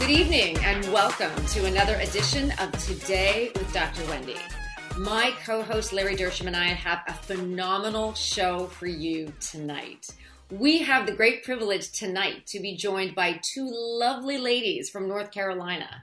Good evening and welcome to another edition of Today with Dr. Wendy. My co host Larry Dersham and I have a phenomenal show for you tonight. We have the great privilege tonight to be joined by two lovely ladies from North Carolina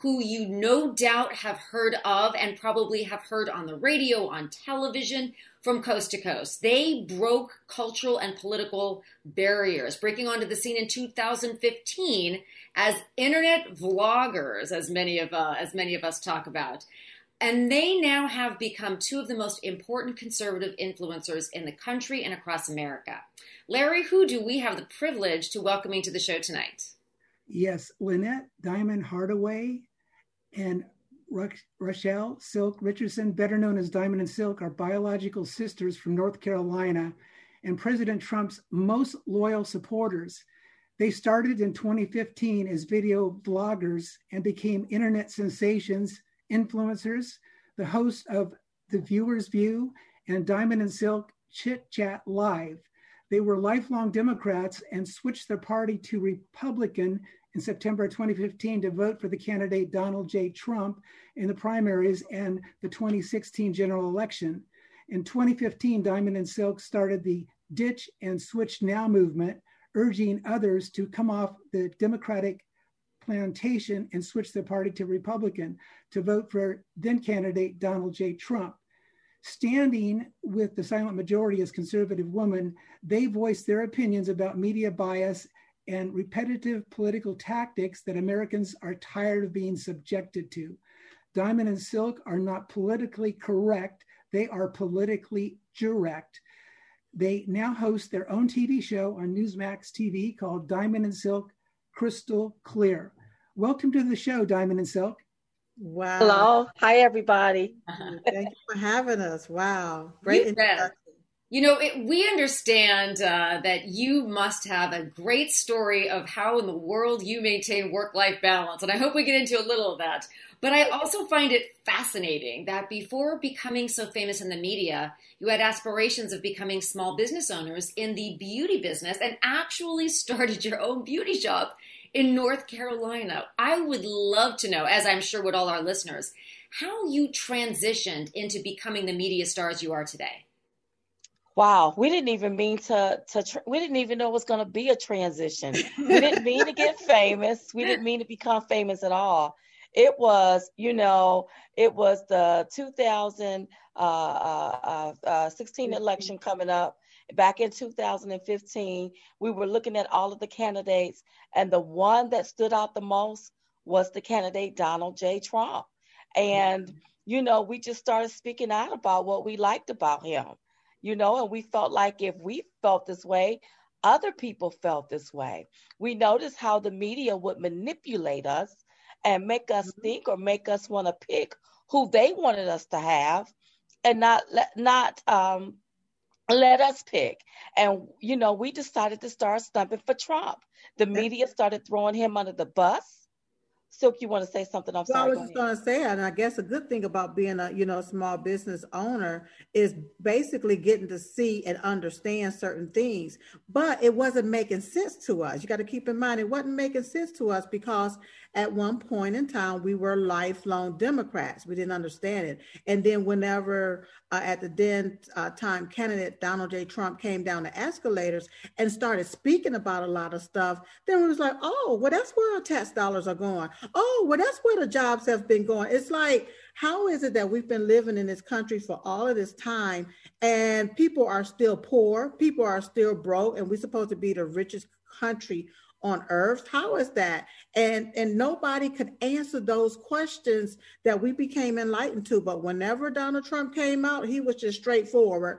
who you no doubt have heard of and probably have heard on the radio, on television, from coast to coast. They broke cultural and political barriers, breaking onto the scene in 2015 as internet vloggers, as many of uh, as many of us talk about. And they now have become two of the most important conservative influencers in the country and across America. Larry, who do we have the privilege to welcoming to the show tonight? Yes, Lynette Diamond Hardaway and Rochelle Silk Richardson, better known as Diamond and Silk, are biological sisters from North Carolina and President Trump's most loyal supporters. They started in 2015 as video bloggers and became internet sensations influencers, the host of The Viewer's View and Diamond and Silk Chit Chat Live. They were lifelong Democrats and switched their party to Republican in September 2015 to vote for the candidate Donald J. Trump in the primaries and the 2016 general election. In 2015, Diamond and Silk started the Ditch and Switch Now movement, urging others to come off the Democratic plantation and switch their party to Republican to vote for then candidate Donald J. Trump. Standing with the silent majority as conservative women, they voiced their opinions about media bias and repetitive political tactics that Americans are tired of being subjected to. Diamond and Silk are not politically correct, they are politically direct. They now host their own TV show on Newsmax TV called Diamond and Silk Crystal Clear. Welcome to the show, Diamond and Silk. Wow. Hello. Hi, everybody. Thank you for having us. Wow. Great you introduction. You know, it, we understand uh, that you must have a great story of how in the world you maintain work life balance. And I hope we get into a little of that. But I also find it fascinating that before becoming so famous in the media, you had aspirations of becoming small business owners in the beauty business and actually started your own beauty shop in North Carolina. I would love to know, as I'm sure would all our listeners, how you transitioned into becoming the media stars you are today. Wow, we didn't even mean to to tra- we didn't even know it was going to be a transition. We didn't mean to get famous. We didn't mean to become famous at all. It was, you know, it was the 2016 uh, uh, uh, election coming up back in 2015, we were looking at all of the candidates, and the one that stood out the most was the candidate Donald J. Trump. And, you know, we just started speaking out about what we liked about him, you know, and we felt like if we felt this way, other people felt this way. We noticed how the media would manipulate us and make us mm-hmm. think or make us want to pick who they wanted us to have and not not um, let us pick. And, you know, we decided to start stumping for Trump. The media started throwing him under the bus. Silk, you want to say something? I'm well, sorry. I was just going to say, and I guess a good thing about being a you know small business owner is basically getting to see and understand certain things. But it wasn't making sense to us. You got to keep in mind it wasn't making sense to us because at one point in time we were lifelong Democrats. We didn't understand it, and then whenever uh, at the then uh, time candidate Donald J. Trump came down the escalators and started speaking about a lot of stuff, then we was like, oh, well, that's where our tax dollars are going. Oh, well, that's where the jobs have been going. It's like, how is it that we've been living in this country for all of this time and people are still poor, people are still broke, and we're supposed to be the richest country on earth? How is that? And and nobody could answer those questions that we became enlightened to. But whenever donald trump came out he was just straightforward.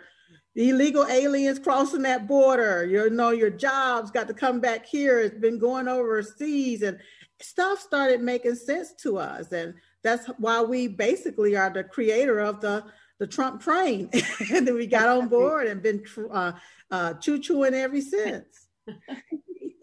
Illegal aliens crossing that border. You know your jobs got to come back here. It's been going overseas and stuff started making sense to us. And that's why we basically are the creator of the, the Trump train. and then we got on board and been uh, uh, choo-chooing ever since.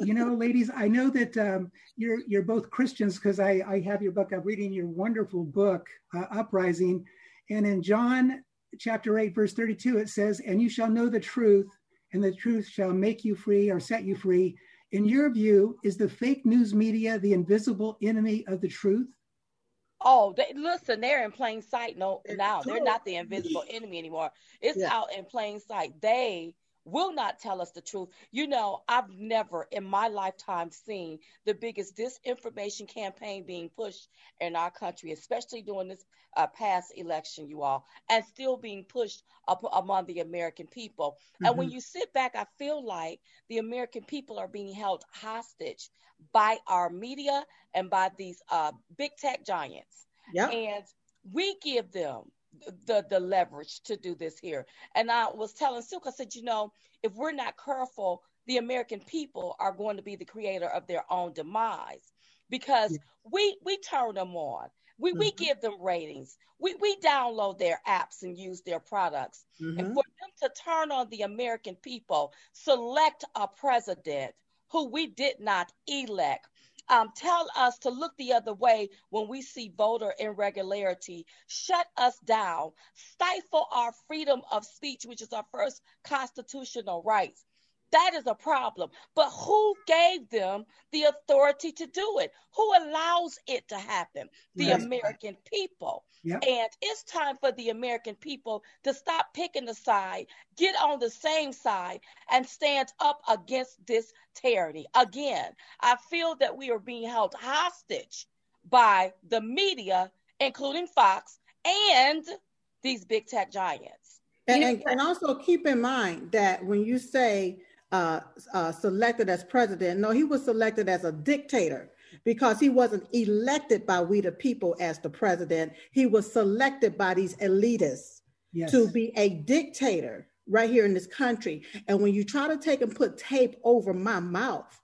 you know, ladies, I know that um, you're you're both Christians because I, I have your book. I'm reading your wonderful book, uh, Uprising, and in John chapter eight, verse thirty-two, it says, "And you shall know the truth, and the truth shall make you free or set you free." In your view, is the fake news media the invisible enemy of the truth? Oh, they, listen, they're in plain sight. No, now they're not the invisible enemy anymore. It's yeah. out in plain sight. They will not tell us the truth. You know, I've never in my lifetime seen the biggest disinformation campaign being pushed in our country, especially during this uh, past election, you all, and still being pushed up among the American people. Mm-hmm. And when mm-hmm. you sit back, I feel like the American people are being held hostage by our media and by these uh, big tech giants. Yeah. And we give them the the leverage to do this here. And I was telling Silk, I said, you know, if we're not careful, the American people are going to be the creator of their own demise because yeah. we we turn them on. We mm-hmm. we give them ratings. We we download their apps and use their products. Mm-hmm. And for them to turn on the American people, select a president who we did not elect, um, tell us to look the other way when we see voter irregularity, shut us down, stifle our freedom of speech, which is our first constitutional rights. That is a problem. But who gave them the authority to do it? Who allows it to happen? The yes. American people. Yep. And it's time for the American people to stop picking a side, get on the same side, and stand up against this tyranny. Again, I feel that we are being held hostage by the media, including Fox and these big tech giants. And, and, and also keep in mind that when you say uh, uh, selected as president. No, he was selected as a dictator because he wasn't elected by we the people as the president. He was selected by these elitists yes. to be a dictator right here in this country. And when you try to take and put tape over my mouth,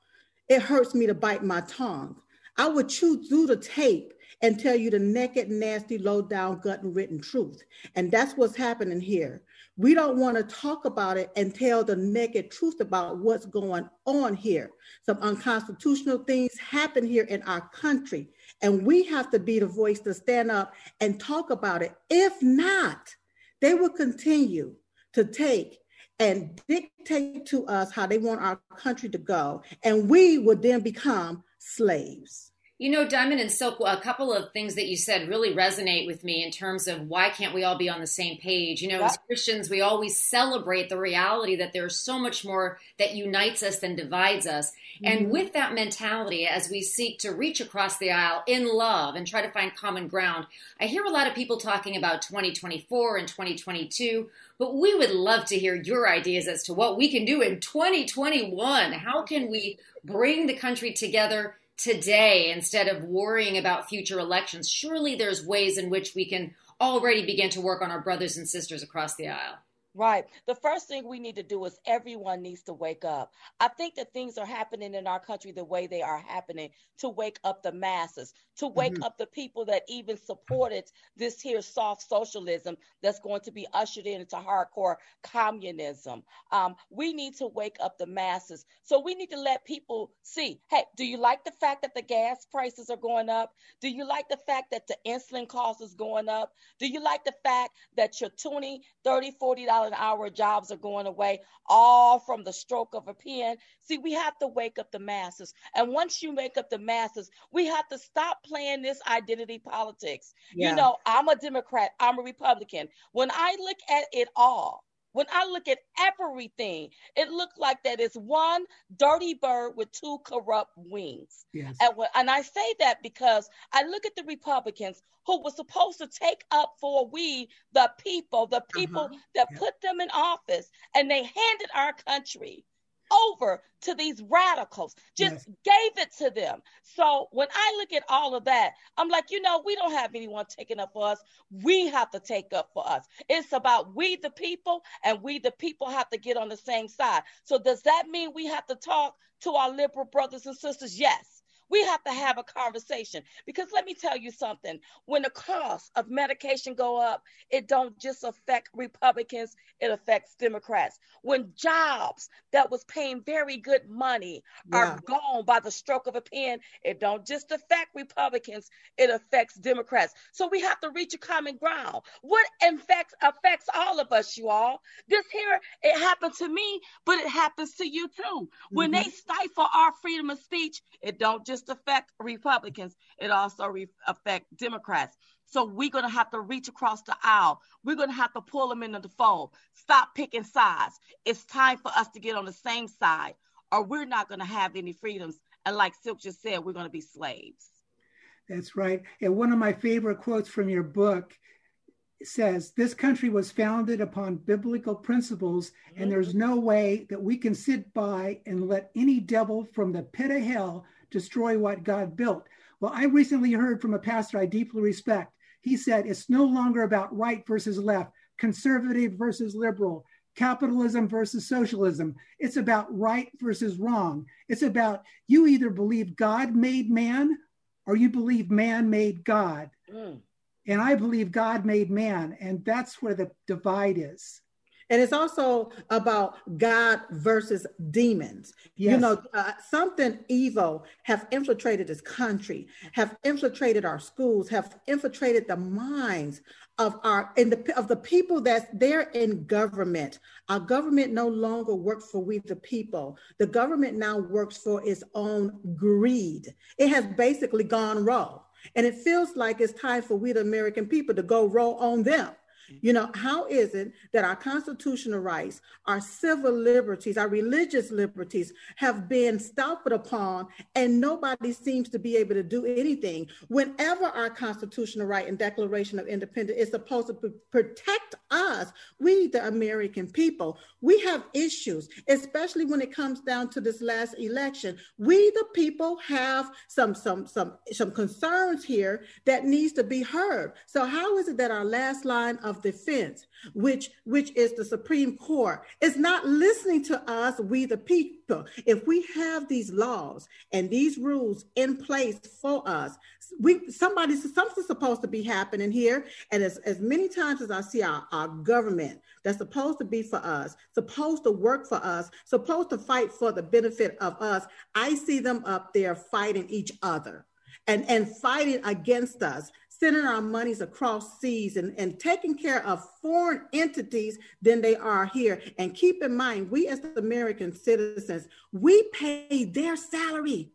it hurts me to bite my tongue. I would chew through the tape and tell you the naked, nasty, low down, gut and written truth. And that's what's happening here. We don't want to talk about it and tell the naked truth about what's going on here. Some unconstitutional things happen here in our country, and we have to be the voice to stand up and talk about it. If not, they will continue to take and dictate to us how they want our country to go, and we would then become slaves. You know, Diamond and Silk, a couple of things that you said really resonate with me in terms of why can't we all be on the same page? You know, as Christians, we always celebrate the reality that there's so much more that unites us than divides us. Mm-hmm. And with that mentality, as we seek to reach across the aisle in love and try to find common ground, I hear a lot of people talking about 2024 and 2022, but we would love to hear your ideas as to what we can do in 2021. How can we bring the country together? Today instead of worrying about future elections. Surely there's ways in which we can already begin to work on our brothers and sisters across the aisle. Right. The first thing we need to do is everyone needs to wake up. I think that things are happening in our country the way they are happening to wake up the masses, to wake mm-hmm. up the people that even supported this here soft socialism that's going to be ushered into hardcore communism. Um, we need to wake up the masses. So we need to let people see hey, do you like the fact that the gas prices are going up? Do you like the fact that the insulin cost is going up? Do you like the fact that your 20, 30, 40 an hour jobs are going away, all from the stroke of a pen. See, we have to wake up the masses. And once you wake up the masses, we have to stop playing this identity politics. Yeah. You know, I'm a Democrat, I'm a Republican. When I look at it all, when I look at everything, it looked like that is one dirty bird with two corrupt wings. Yes. And, when, and I say that because I look at the Republicans who were supposed to take up for we, the people, the people uh-huh. that yeah. put them in office, and they handed our country over to these radicals, just yes. gave it to them. So when I look at all of that, I'm like, you know, we don't have anyone taking up for us. We have to take up for us. It's about we the people, and we the people have to get on the same side. So does that mean we have to talk to our liberal brothers and sisters? Yes. We have to have a conversation because let me tell you something. When the cost of medication go up, it don't just affect Republicans, it affects Democrats. When jobs that was paying very good money yeah. are gone by the stroke of a pen, it don't just affect Republicans, it affects Democrats. So we have to reach a common ground. What affects affects all of us, you all. This here, it happened to me, but it happens to you too. When mm-hmm. they stifle our freedom of speech, it don't just affect Republicans, it also re- affect Democrats. So we're going to have to reach across the aisle. We're going to have to pull them into the fold. Stop picking sides. It's time for us to get on the same side, or we're not going to have any freedoms. And like Silk just said, we're going to be slaves. That's right. And one of my favorite quotes from your book says this country was founded upon biblical principles, and there's mm-hmm. no way that we can sit by and let any devil from the pit of hell destroy what God built. Well, I recently heard from a pastor I deeply respect. He said it's no longer about right versus left, conservative versus liberal, capitalism versus socialism. It's about right versus wrong. It's about you either believe God made man or you believe man made God. Mm. And I believe God made man, and that's where the divide is. And it's also about God versus demons. Yes. You know, uh, something evil have infiltrated this country, have infiltrated our schools, have infiltrated the minds of our in the of the people that's there in government. Our government no longer works for we the people. The government now works for its own greed. It has basically gone raw. And it feels like it's time for we, the American people, to go roll on them. You know, how is it that our constitutional rights, our civil liberties, our religious liberties have been stopped upon and nobody seems to be able to do anything? Whenever our constitutional right and Declaration of Independence is supposed to protect us, we, the American people, we have issues, especially when it comes down to this last election. We, the people, have some some some some concerns here that needs to be heard. So how is it that our last line of defense, which which is the Supreme Court, is not listening to us, we the people. If we have these laws and these rules in place for us, we somebody something's supposed to be happening here. And as, as many times as I see our, our government that's supposed to be for us, supposed to work for us, supposed to fight for the benefit of us, I see them up there fighting each other and, and fighting against us sending our monies across seas and, and taking care of foreign entities than they are here. And keep in mind, we as American citizens, we pay their salary.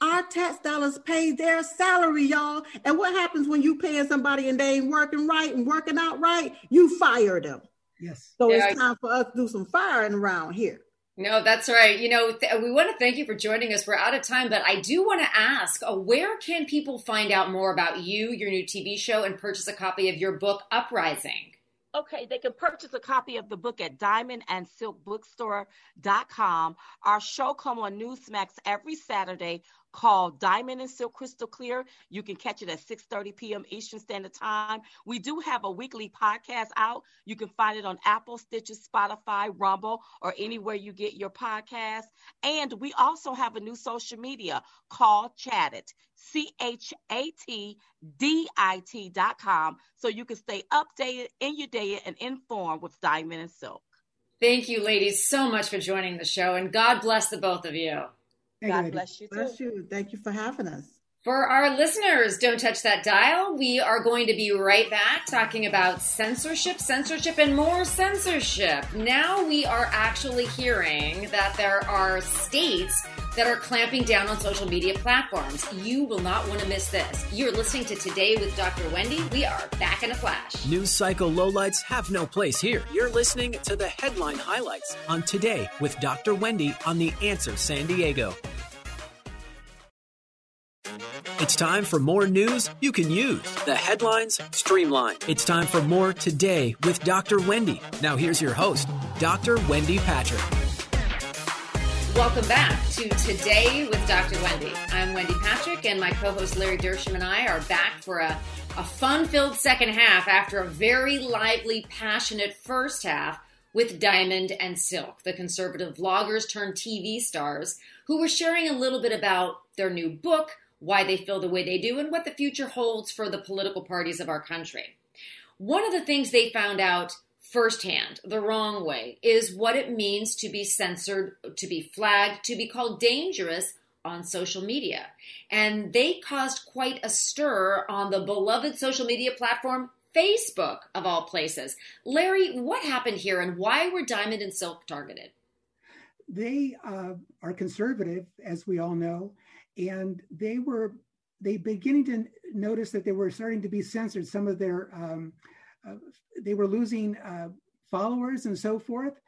Our tax dollars pay their salary, y'all. And what happens when you paying somebody and they ain't working right and working out right? You fire them. Yes. So yeah, it's time for us to do some firing around here. No, that's right. You know, th- we want to thank you for joining us. We're out of time, but I do want to ask uh, where can people find out more about you, your new TV show, and purchase a copy of your book, Uprising? Okay, they can purchase a copy of the book at diamondandsilkbookstore.com. Our show come on Newsmax every Saturday called Diamond and Silk Crystal Clear. You can catch it at 6:30 p.m. Eastern Standard Time. We do have a weekly podcast out. You can find it on Apple, Stitcher, Spotify, Rumble, or anywhere you get your podcast. And we also have a new social media called Chatdit. C H A T D I T dot com. So you can stay updated in your day and informed with Diamond and Silk. Thank you, ladies, so much for joining the show, and God bless the both of you. God bless you. Bless you. Thank you for having us. For our listeners, don't touch that dial. We are going to be right back talking about censorship, censorship, and more censorship. Now we are actually hearing that there are states that are clamping down on social media platforms. You will not want to miss this. You're listening to Today with Dr. Wendy. We are back in a flash. News cycle lowlights have no place here. You're listening to the headline highlights on Today with Dr. Wendy on The Answer San Diego. It's time for more news you can use. The headlines streamlined. It's time for more today with Dr. Wendy. Now, here's your host, Dr. Wendy Patrick. Welcome back to Today with Dr. Wendy. I'm Wendy Patrick, and my co host Larry Dersham and I are back for a, a fun filled second half after a very lively, passionate first half with Diamond and Silk, the conservative vloggers turned TV stars who were sharing a little bit about their new book, why they feel the way they do, and what the future holds for the political parties of our country. One of the things they found out firsthand, the wrong way, is what it means to be censored, to be flagged, to be called dangerous on social media. And they caused quite a stir on the beloved social media platform Facebook, of all places. Larry, what happened here and why were Diamond and Silk targeted? They uh, are conservative, as we all know, and they were they beginning to notice that they were starting to be censored. Some of their um, uh, they were losing uh, followers and so forth,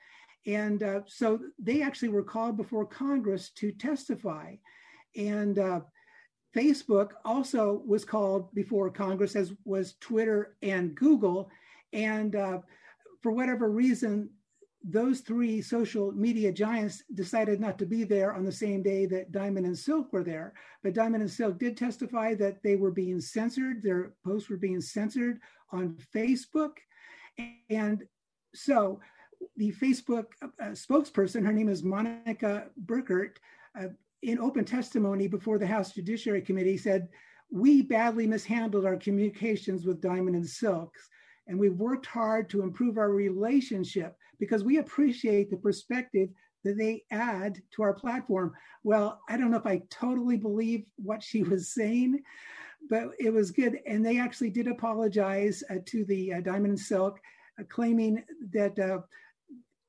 and uh, so they actually were called before Congress to testify, and uh, Facebook also was called before Congress, as was Twitter and Google. And uh, for whatever reason, those three social media giants decided not to be there on the same day that Diamond and Silk were there. But Diamond and Silk did testify that they were being censored, their posts were being censored on Facebook. And so the Facebook uh, spokesperson, her name is Monika Bickert, uh, in open testimony before the House Judiciary Committee said, we badly mishandled our communications with Diamond and Silks, and we've worked hard to improve our relationship because we appreciate the perspective that they add to our platform. Well, I don't know if I totally believe what she was saying, but it was good. And they actually did apologize uh, to the uh, Diamond and Silk, uh, claiming that uh,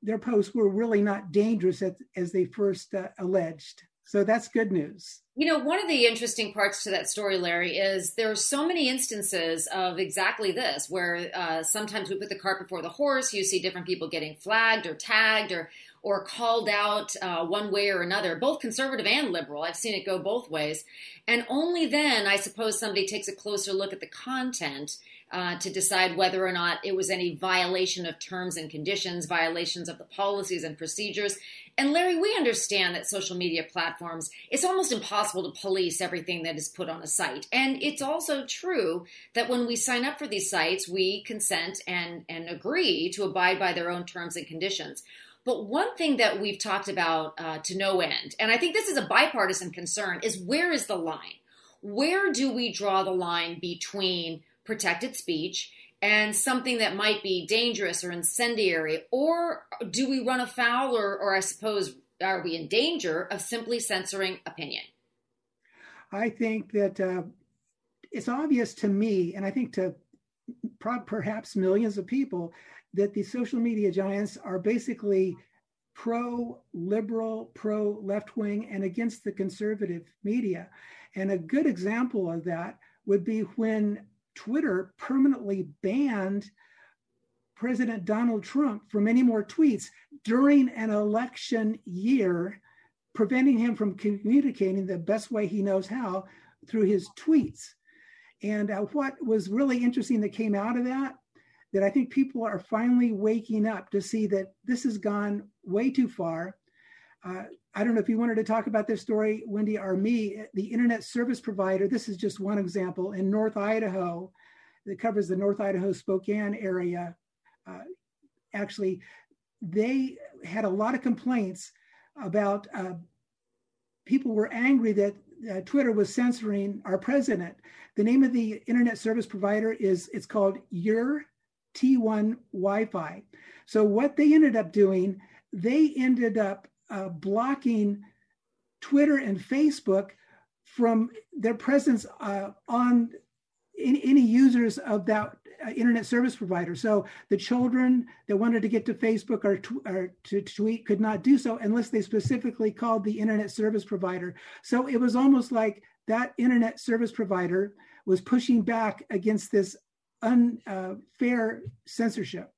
their posts were really not dangerous as, as they first uh, alleged. So that's good news. You know, one of the interesting parts to that story, Larry, is there are so many instances of exactly this, where uh, sometimes we put the cart before the horse. You see different people getting flagged or tagged or or called out uh, one way or another, both conservative and liberal. I've seen it go both ways, and only then, I suppose, somebody takes a closer look at the content uh, to decide whether or not it was any violation of terms and conditions, violations of the policies and procedures. And Larry, we understand that social media platforms, it's almost impossible to police everything that is put on a site. And it's also true that when we sign up for these sites, we consent and, and agree to abide by their own terms and conditions. But one thing that we've talked about uh, to no end, and I think this is a bipartisan concern, is where is the line? Where do we draw the line between protected speech and something that might be dangerous or incendiary? Or do we run afoul, or, or I suppose, are we in danger of simply censoring opinion? I think that uh, it's obvious to me, and I think to perhaps millions of people, that the social media giants are basically pro liberal, pro left wing, and against the conservative media. And a good example of that would be when Twitter permanently banned President Donald Trump from any more tweets during an election year, preventing him from communicating the best way he knows how through his tweets. And uh, what was really interesting that came out of that, that I think people are finally waking up to see that this has gone way too far. Uh, I don't know if you wanted to talk about this story, Wendy, or me. The internet service provider, this is just one example in North Idaho that covers the North Idaho Spokane area. Uh, actually, they had a lot of complaints about uh, people were angry that uh, Twitter was censoring our president. The name of the internet service provider is it's called Your T1 Wi-Fi. So what they ended up doing, they ended up uh, blocking Twitter and Facebook from their presence uh, on any, any, users of that uh, internet service provider. So the children that wanted to get to Facebook or, tw- or to tweet could not do so unless they specifically called the internet service provider. So it was almost like that internet service provider was pushing back against this unfair censorship.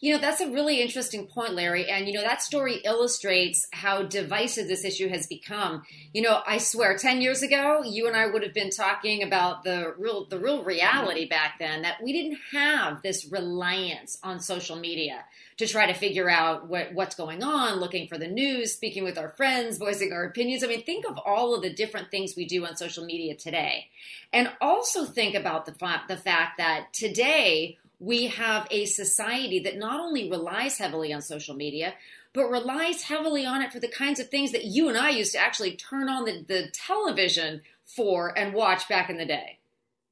You know, that's a really interesting point, Larry. And, you know, that story illustrates how divisive this issue has become. You know, I swear, 10 years ago, you and I would have been talking about the real, the real reality back then that we didn't have this reliance on social media to try to figure out what, what's going on, looking for the news, speaking with our friends, voicing our opinions. I mean, think of all of the different things we do on social media today. And also think about the, fa- the fact that today, we have a society that not only relies heavily on social media, but relies heavily on it for the kinds of things that you and I used to actually turn on the, the television for and watch back in the day.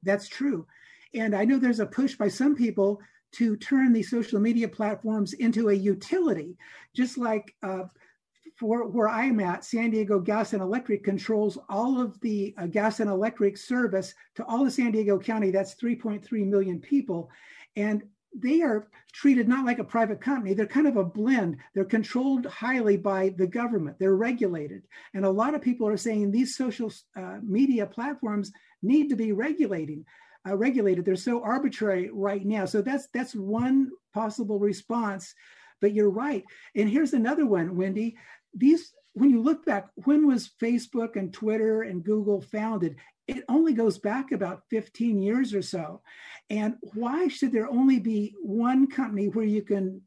That's true. And I know there's a push by some people to turn these social media platforms into a utility, just like uh, for where I'm at, San Diego Gas and Electric controls all of the uh, gas and electric service to all of San Diego County. That's 3.3 million people. And they are treated not like a private company. They're kind of a blend. They're controlled highly by the government. They're regulated. And a lot of people are saying these social uh, media platforms need to be regulating. Uh, regulated. They're so arbitrary right now. So that's that's one possible response. But you're right. And here's another one, Wendy. These when you look back, when was Facebook and Twitter and Google founded? It only goes back about 15 years or so. And why should there only be one company where you can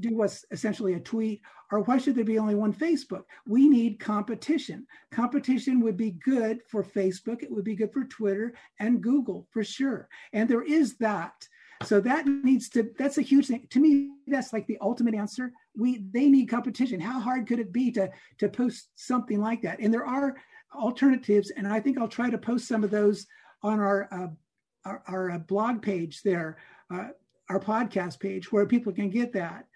do what's essentially a tweet, or why should there be only one Facebook? We need competition. Competition would be good for Facebook, it would be good for Twitter and Google for sure. And there is that. So that needs to, that's a huge thing. To me, that's like the ultimate answer. We they need competition. How hard could it be to to post something like that? And there are alternatives, and I think I'll try to post some of those on our uh, our, our uh, blog page there, uh, our podcast page, where people can get that.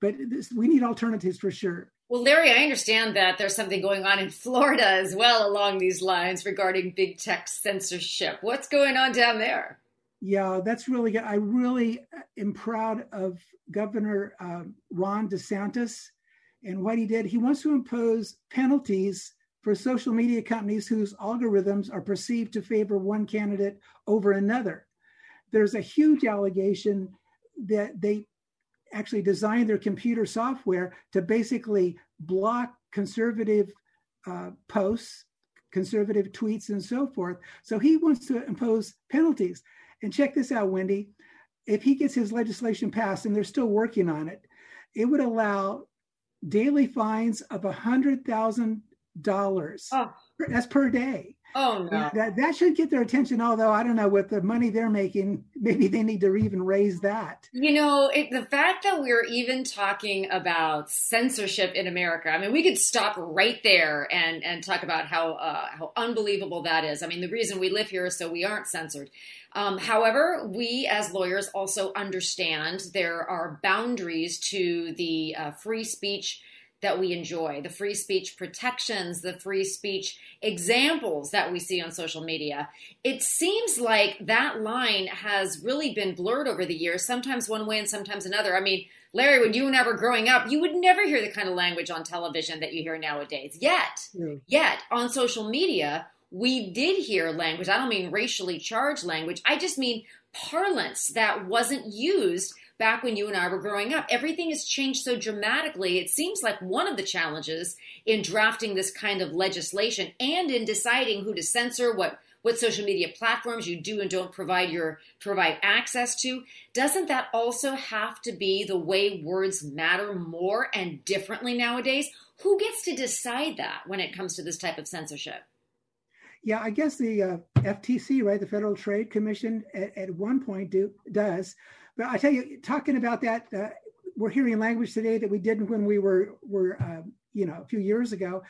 But this, we need alternatives for sure. Well, Larry, I understand that there's something going on in Florida as well along these lines regarding big tech censorship. What's going on down there? Yeah, that's really good. I really am proud of Governor uh, Ron DeSantis and what he did. He wants to impose penalties for social media companies whose algorithms are perceived to favor one candidate over another. There's a huge allegation that they actually designed their computer software to basically block conservative uh, posts, conservative tweets, and so forth. So he wants to impose penalties. And check this out, Wendy. If he gets his legislation passed, and they're still working on it, it would allow daily fines of hundred thousand dollars. Oh. That's per day. Oh no. That that should get their attention. Although I don't know with the money they're making, maybe they need to even raise that. You know, it, the fact that we're even talking about censorship in America. I mean, we could stop right there and and talk about how uh, how unbelievable that is. I mean, the reason we live here is so we aren't censored. Um, however, we as lawyers also understand there are boundaries to the uh, free speech that we enjoy, the free speech protections, the free speech examples that we see on social media. It seems like that line has really been blurred over the years, sometimes one way and sometimes another. I mean, Larry, when you and I were growing up, you would never hear the kind of language on television that you hear nowadays. Yet, mm. yet on social media, we did hear language. I don't mean racially charged language. I just mean parlance that wasn't used back when you and I were growing up. Everything has changed so dramatically. It seems like one of the challenges in drafting this kind of legislation and in deciding who to censor, what what social media platforms you do and don't provide your provide access to doesn't that also have to be the way words matter more and differently nowadays who gets to decide that when it comes to this type of censorship yeah, I guess the uh, FTC, right, the Federal Trade Commission, at, at, one point do does. But I tell you, talking about that, uh, we're hearing language today that we didn't when we were were uh, you know a few years ago.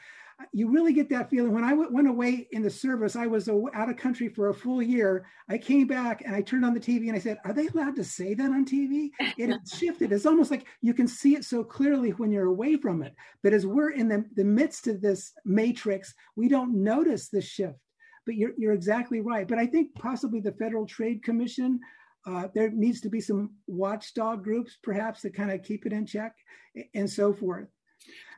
You really get that feeling. When I w- went away in the service, I was out of country for a full year. I came back and I turned on the TV and I said, "Are they allowed to say that on TV?" It shifted. It's almost like you can see it so clearly when you're away from it. But as we're in the, the midst of this matrix, we don't notice the shift but you're, you're exactly right. But I think possibly the Federal Trade Commission, uh, there needs to be some watchdog groups perhaps that kind of keep it in check and so forth.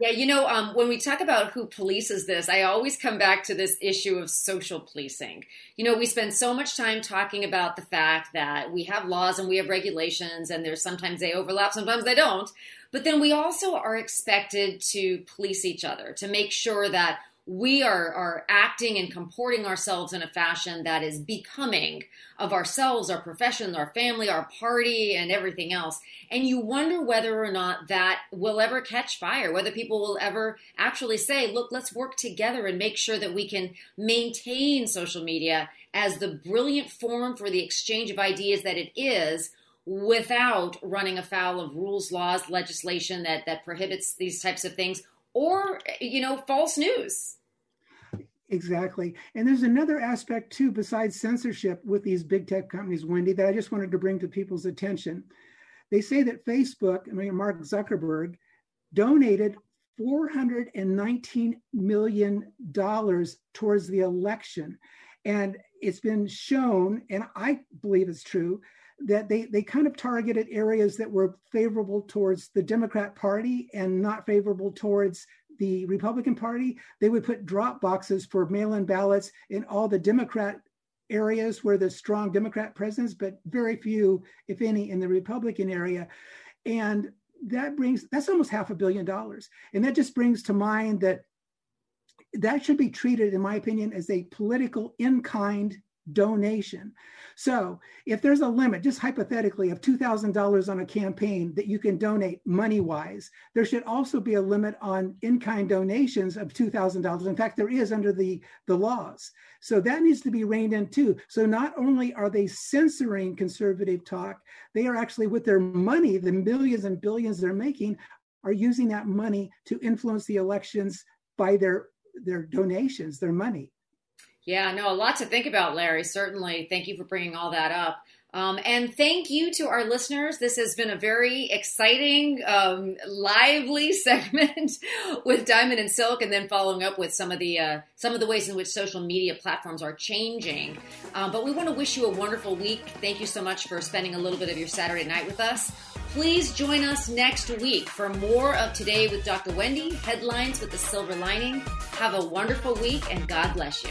Yeah, you know, um, when we talk about who polices this, I always come back to this issue of social policing. You know, we spend so much time talking about the fact that we have laws and we have regulations, and there's sometimes they overlap, sometimes they don't. But then we also are expected to police each other to make sure that we are, are acting and comporting ourselves in a fashion that is becoming of ourselves, our profession, our family, our party, and everything else. And you wonder whether or not that will ever catch fire, whether people will ever actually say, look, let's work together and make sure that we can maintain social media as the brilliant forum for the exchange of ideas that it is without running afoul of rules, laws, legislation that that prohibits these types of things, or you know, false news. Exactly. And there's another aspect too, besides censorship with these big tech companies, Wendy, that I just wanted to bring to people's attention. They say that Facebook, I mean, Mark Zuckerberg, donated $419 million towards the election. And it's been shown, and I believe it's true, that they, they kind of targeted areas that were favorable towards the Democrat Party and not favorable towards the Republican Party. They would put drop boxes for mail in ballots in all the Democrat areas where there's strong Democrat presence, but very few, if any, in the Republican area. And that brings that's almost half a billion dollars and that just brings to mind that that should be treated in my opinion as a political in kind donation. So if there's a limit just hypothetically of $2000 on a campaign that you can donate money wise there should also be a limit on in kind donations of $2000 in fact there is under the the laws. So that needs to be reined in too. So not only are they censoring conservative talk they are actually with their money the millions and billions they're making are using that money to influence the elections by their their donations their money yeah, no, a lot to think about, Larry. Certainly. Thank you for bringing all that up. Um, and thank you to our listeners. This has been a very exciting, um, lively segment with Diamond and Silk, and then following up with some of the uh, some of the ways in which social media platforms are changing. Um, but we want to wish you a wonderful week. Thank you so much for spending a little bit of your Saturday night with us. Please join us next week for more of Today with Dr. Wendy, headlines with the silver lining. Have a wonderful week, and God bless you.